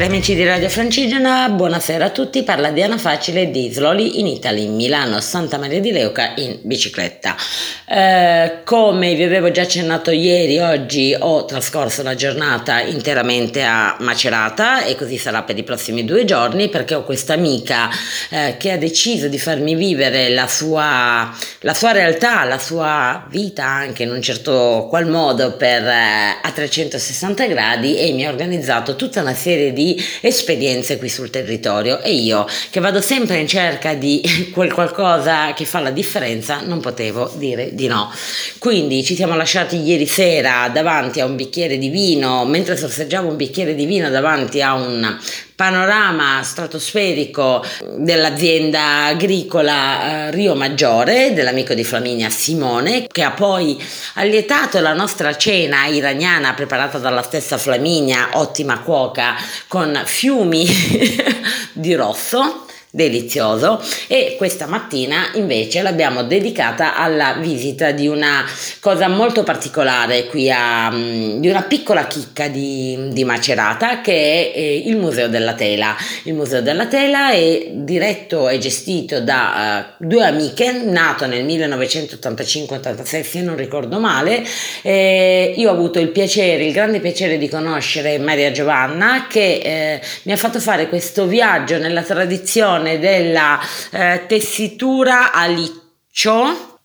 cari amici di Radio Francigena, buonasera a tutti, parla Diana Facile di Sloli in Italy, Milano, Santa Maria di Leuca in bicicletta. Eh, come vi avevo già accennato ieri, oggi ho trascorso la giornata interamente a Macerata e così sarà per i prossimi due giorni perché ho questa amica eh, che ha deciso di farmi vivere la sua, la sua, realtà, la sua vita anche in un certo qual modo per, eh, a 360 gradi e mi ha organizzato tutta una serie di esperienze qui sul territorio e io che vado sempre in cerca di quel qualcosa che fa la differenza non potevo dire di no. Quindi ci siamo lasciati ieri sera davanti a un bicchiere di vino, mentre sorseggiavo un bicchiere di vino davanti a un panorama stratosferico dell'azienda agricola eh, Rio Maggiore, dell'amico di Flaminia Simone, che ha poi allietato la nostra cena iraniana preparata dalla stessa Flaminia, ottima cuoca, con fiumi di rosso delizioso. E questa mattina invece l'abbiamo dedicata alla visita di una cosa molto particolare qui a mm, di una piccola chicca di, di Macerata che è eh, il Museo della Tela. Il Museo della Tela è diretto e gestito da uh, due amiche nato nel 1985-86 se non ricordo male. Eh, io ho avuto il piacere il grande piacere di conoscere Maria Giovanna che eh, mi ha fatto fare questo viaggio nella tradizione della eh, tessitura a liccio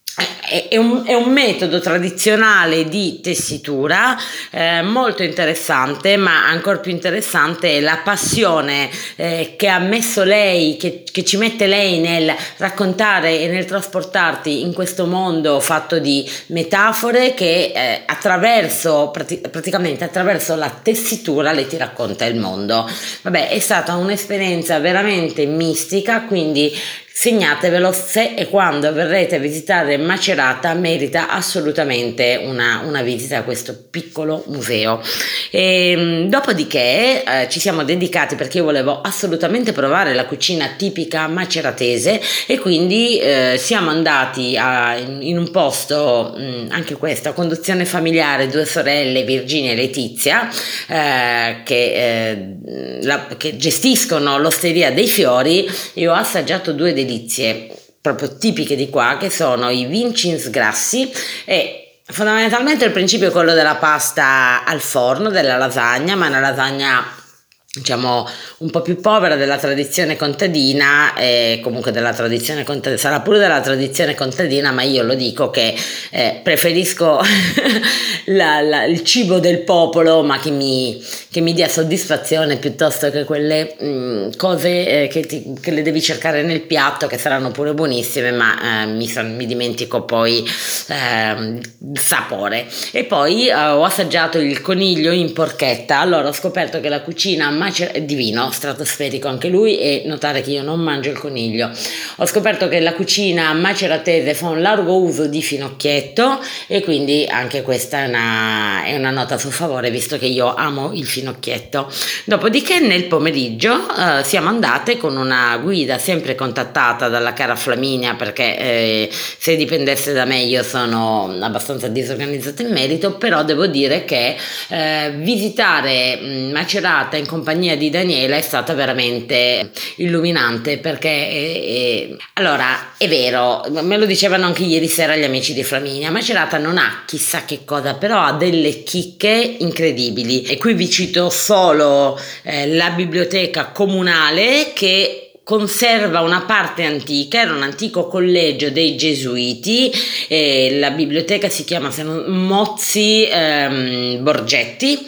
è un, è un, metodo tradizionale di tessitura eh, molto interessante, ma ancora più interessante è la passione eh, che ha messo lei, che, che, ci mette lei nel raccontare e nel trasportarti in questo mondo fatto di metafore che eh, attraverso, prati- praticamente attraverso la tessitura lei ti racconta il mondo. Vabbè, è stata un'esperienza veramente mistica, quindi Segnatevelo se e quando verrete a visitare Macerata, merita assolutamente una, una visita a questo piccolo museo. E, ehm, dopodiché eh, ci siamo dedicati perché io volevo assolutamente provare la cucina tipica maceratese e quindi eh, siamo andati a, in, un posto, mh, mm, anche questo, a conduzione familiare, due sorelle, Virginia e Letizia, eh, che, eh, la, che gestiscono l'osteria dei fiori. Io ho assaggiato due delizie proprio tipiche di qua che sono i vincins grassi e fondamentalmente il principio è quello della pasta al forno, della lasagna, ma una lasagna diciamo un po' più povera della tradizione contadina e comunque della tradizione contadina sarà pure della tradizione contadina ma io lo dico che eh, preferisco la, la, il cibo del popolo ma che mi, che mi dia soddisfazione piuttosto che quelle mh, mm, cose eh, che, ti, che, le devi cercare nel piatto che saranno pure buonissime ma eh, mi, mi, dimentico poi il sapore e poi eh, ho assaggiato il coniglio in porchetta allora ho scoperto che la cucina macer- è divino, stratosferico anche lui e notare che io non mangio il coniglio. Ho scoperto che la cucina maceratese fa un largo uso di finocchietto e quindi anche questa è una, è una nota a suo favore visto che io amo il finocchietto. Dopodiché nel pomeriggio eh, siamo andate con una guida sempre contattata dalla cara Flaminia perché eh, se dipendesse da me io sono abbastanza disorganizzata in merito, però devo dire che eh, visitare mm, Macerata in compagnia di Daniela è stata veramente illuminante perché è, è, allora è vero, me lo dicevano anche ieri sera gli amici di Flaminia, Macerata non ha chissà che cosa, però ha delle chicche incredibili. E qui vi cito solo eh, la biblioteca comunale che conserva una parte antica, era un antico collegio dei gesuiti, la biblioteca si chiama Mozzi ehm, Borgetti,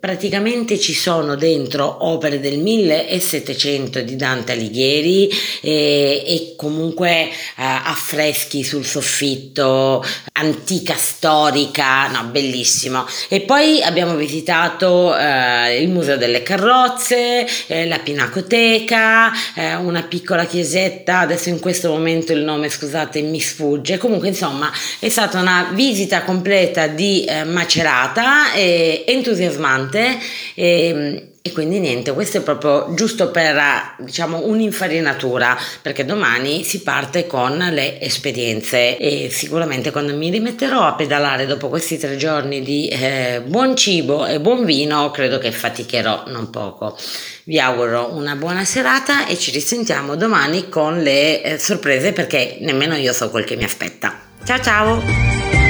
praticamente ci sono dentro opere del 1700 di Dante Alighieri eh, e comunque eh, affreschi sul soffitto, antica storica, no, bellissimo. E poi abbiamo visitato eh, il Museo delle Carrozze, eh, la Pinacoteca, eh, una piccola chiesetta, adesso in questo momento il nome scusate mi sfugge, comunque insomma è stata una visita completa di eh, Macerata, eh, entusiasmante. Eh, E quindi niente, questo è proprio giusto per diciamo un'infarinatura, perché domani si parte con le esperienze e sicuramente quando mi rimetterò a pedalare dopo questi tre giorni di eh, buon cibo e buon vino, credo che faticherò non poco. Vi auguro una buona serata e ci risentiamo domani con le eh, sorprese perché nemmeno io so quel che mi aspetta. Ciao ciao!